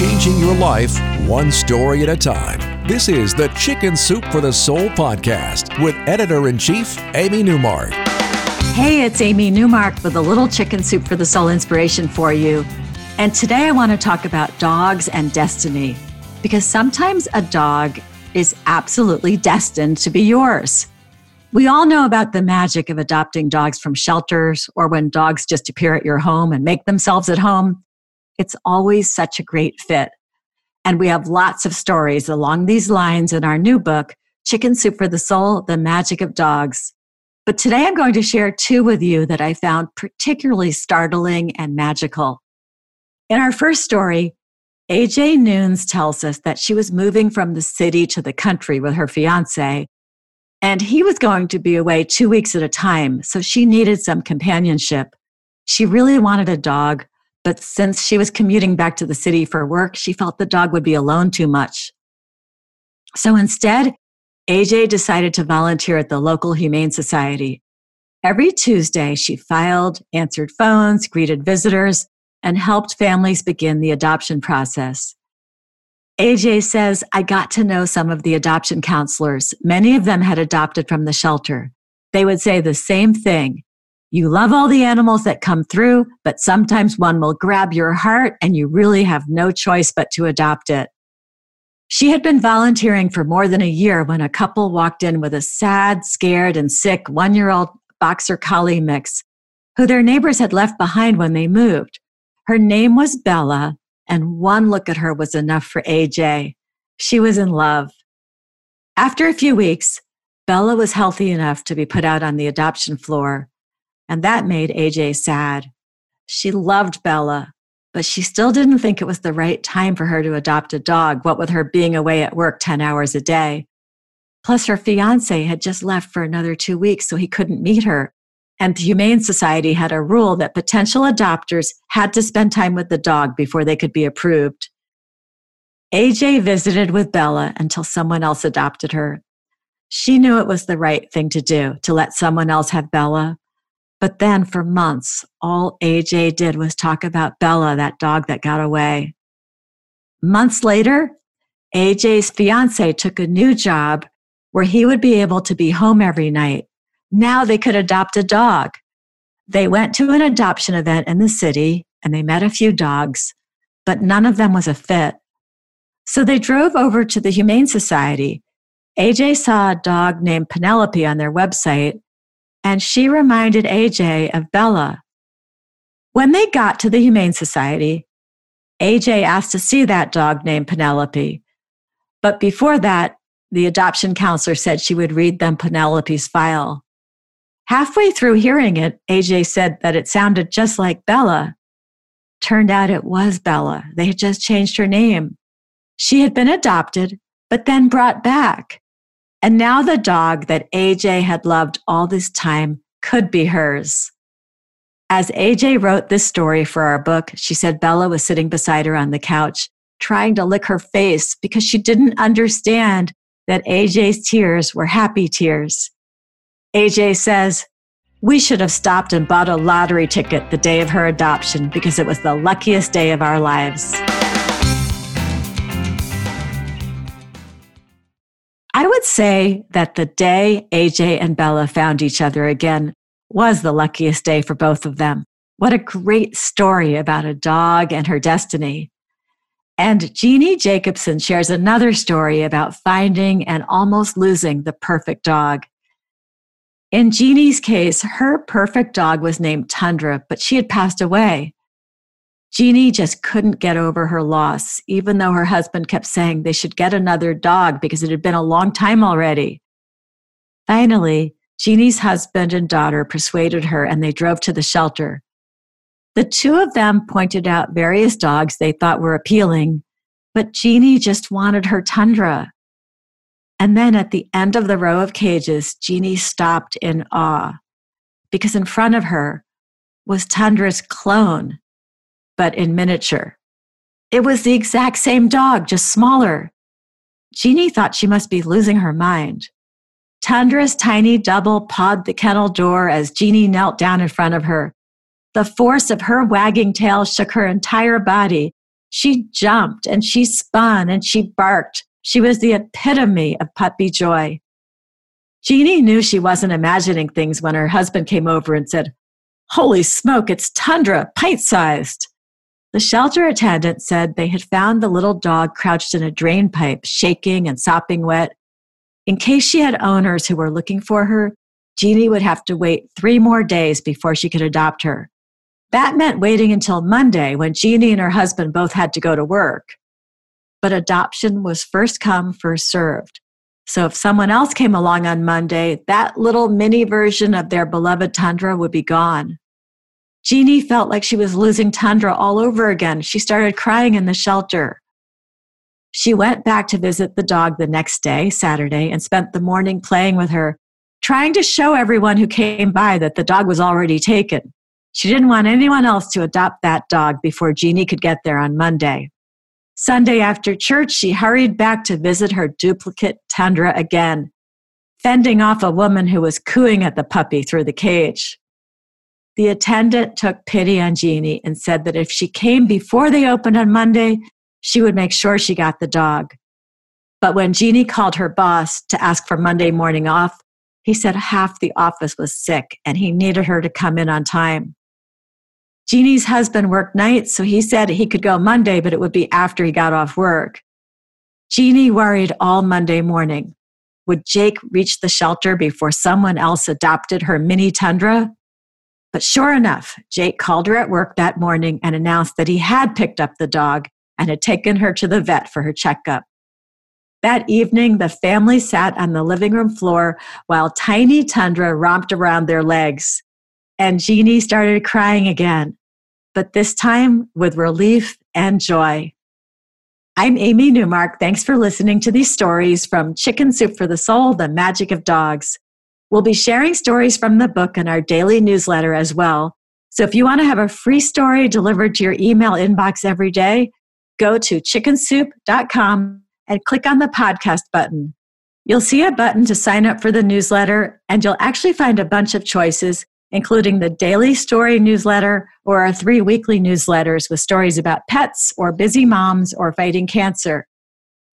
Changing your life one story at a time. This is the Chicken Soup for the Soul podcast with editor in chief, Amy Newmark. Hey, it's Amy Newmark with a little Chicken Soup for the Soul inspiration for you. And today I want to talk about dogs and destiny because sometimes a dog is absolutely destined to be yours. We all know about the magic of adopting dogs from shelters or when dogs just appear at your home and make themselves at home. It's always such a great fit. And we have lots of stories along these lines in our new book, Chicken Soup for the Soul The Magic of Dogs. But today I'm going to share two with you that I found particularly startling and magical. In our first story, AJ Nunes tells us that she was moving from the city to the country with her fiance, and he was going to be away two weeks at a time, so she needed some companionship. She really wanted a dog, but since she was commuting back to the city for work, she felt the dog would be alone too much. So instead, AJ decided to volunteer at the local Humane Society. Every Tuesday, she filed, answered phones, greeted visitors, and helped families begin the adoption process. AJ says, I got to know some of the adoption counselors. Many of them had adopted from the shelter. They would say the same thing. You love all the animals that come through, but sometimes one will grab your heart and you really have no choice but to adopt it. She had been volunteering for more than a year when a couple walked in with a sad, scared, and sick one year old boxer collie mix who their neighbors had left behind when they moved. Her name was Bella, and one look at her was enough for AJ. She was in love. After a few weeks, Bella was healthy enough to be put out on the adoption floor and that made AJ sad. She loved Bella, but she still didn't think it was the right time for her to adopt a dog, what with her being away at work 10 hours a day. Plus, her fiance had just left for another two weeks, so he couldn't meet her. And the Humane Society had a rule that potential adopters had to spend time with the dog before they could be approved. AJ visited with Bella until someone else adopted her. She knew it was the right thing to do to let someone else have Bella, but then for months, all AJ did was talk about Bella, that dog that got away. Months later, AJ's fiance took a new job where he would be able to be home every night. Now they could adopt a dog. They went to an adoption event in the city and they met a few dogs, but none of them was a fit. So they drove over to the Humane Society. AJ saw a dog named Penelope on their website and she reminded AJ of Bella. When they got to the Humane Society, AJ asked to see that dog named Penelope. But before that, the adoption counselor said she would read them Penelope's file. Halfway through hearing it, AJ said that it sounded just like Bella. Turned out it was Bella. They had just changed her name. She had been adopted, but then brought back. And now the dog that AJ had loved all this time could be hers. As AJ wrote this story for our book, she said Bella was sitting beside her on the couch, trying to lick her face because she didn't understand that AJ's tears were happy tears. AJ says, We should have stopped and bought a lottery ticket the day of her adoption because it was the luckiest day of our lives. I would say that the day AJ and Bella found each other again was the luckiest day for both of them. What a great story about a dog and her destiny. And Jeannie Jacobson shares another story about finding and almost losing the perfect dog. In Jeannie's case, her perfect dog was named Tundra, but she had passed away. Jeannie just couldn't get over her loss, even though her husband kept saying they should get another dog because it had been a long time already. Finally, Jeannie's husband and daughter persuaded her and they drove to the shelter. The two of them pointed out various dogs they thought were appealing, but Jeannie just wanted her Tundra. And then at the end of the row of cages, Jeannie stopped in awe because in front of her was Tundra's clone, but in miniature. It was the exact same dog, just smaller. Jeannie thought she must be losing her mind. Tundra's tiny double pawed the kennel door as Jeannie knelt down in front of her. The force of her wagging tail shook her entire body. She jumped and she spun and she barked. She was the epitome of puppy joy. Jeannie knew she wasn't imagining things when her husband came over and said, Holy smoke, it's Tundra, pint sized. The shelter attendant said they had found the little dog crouched in a drain pipe, shaking and sopping wet. In case she had owners who were looking for her, Jeannie would have to wait three more days before she could adopt her. That meant waiting until Monday when Jeannie and her husband both had to go to work. But adoption was first come, first served. So if someone else came along on Monday, that little mini version of their beloved Tundra would be gone. Jeannie felt like she was losing Tundra all over again. She started crying in the shelter. She went back to visit the dog the next day, Saturday, and spent the morning playing with her, trying to show everyone who came by that the dog was already taken. She didn't want anyone else to adopt that dog before Jeannie could get there on Monday. Sunday after church, she hurried back to visit her duplicate Tundra again, fending off a woman who was cooing at the puppy through the cage. The attendant took pity on Jeannie and said that if she came before they opened on Monday, she would make sure she got the dog. But when Jeannie called her boss to ask for Monday morning off, he said half the office was sick and he needed her to come in on time. Jeannie's husband worked nights, so he said he could go Monday, but it would be after he got off work. Jeannie worried all Monday morning. Would Jake reach the shelter before someone else adopted her mini tundra? But sure enough, Jake called her at work that morning and announced that he had picked up the dog and had taken her to the vet for her checkup. That evening, the family sat on the living room floor while tiny Tundra romped around their legs. And Jeannie started crying again, but this time with relief and joy. I'm Amy Newmark. Thanks for listening to these stories from Chicken Soup for the Soul, The Magic of Dogs. We'll be sharing stories from the book in our daily newsletter as well. So if you want to have a free story delivered to your email inbox every day, go to chickensoup.com and click on the podcast button. You'll see a button to sign up for the newsletter, and you'll actually find a bunch of choices, including the daily story newsletter or our three weekly newsletters with stories about pets or busy moms or fighting cancer.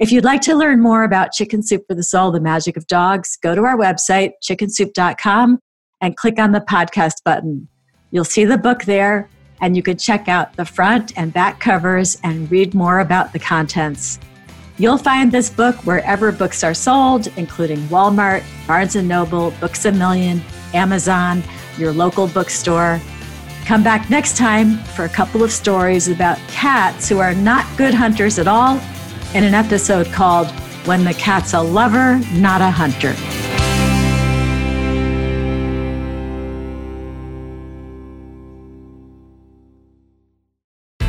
If you'd like to learn more about Chicken Soup for the Soul, the magic of dogs, go to our website, chickensoup.com, and click on the podcast button. You'll see the book there, and you can check out the front and back covers and read more about the contents. You'll find this book wherever books are sold, including Walmart, Barnes & Noble, Books A Million, Amazon, your local bookstore. Come back next time for a couple of stories about cats who are not good hunters at all in an episode called When the Cat's a Lover, Not a Hunter.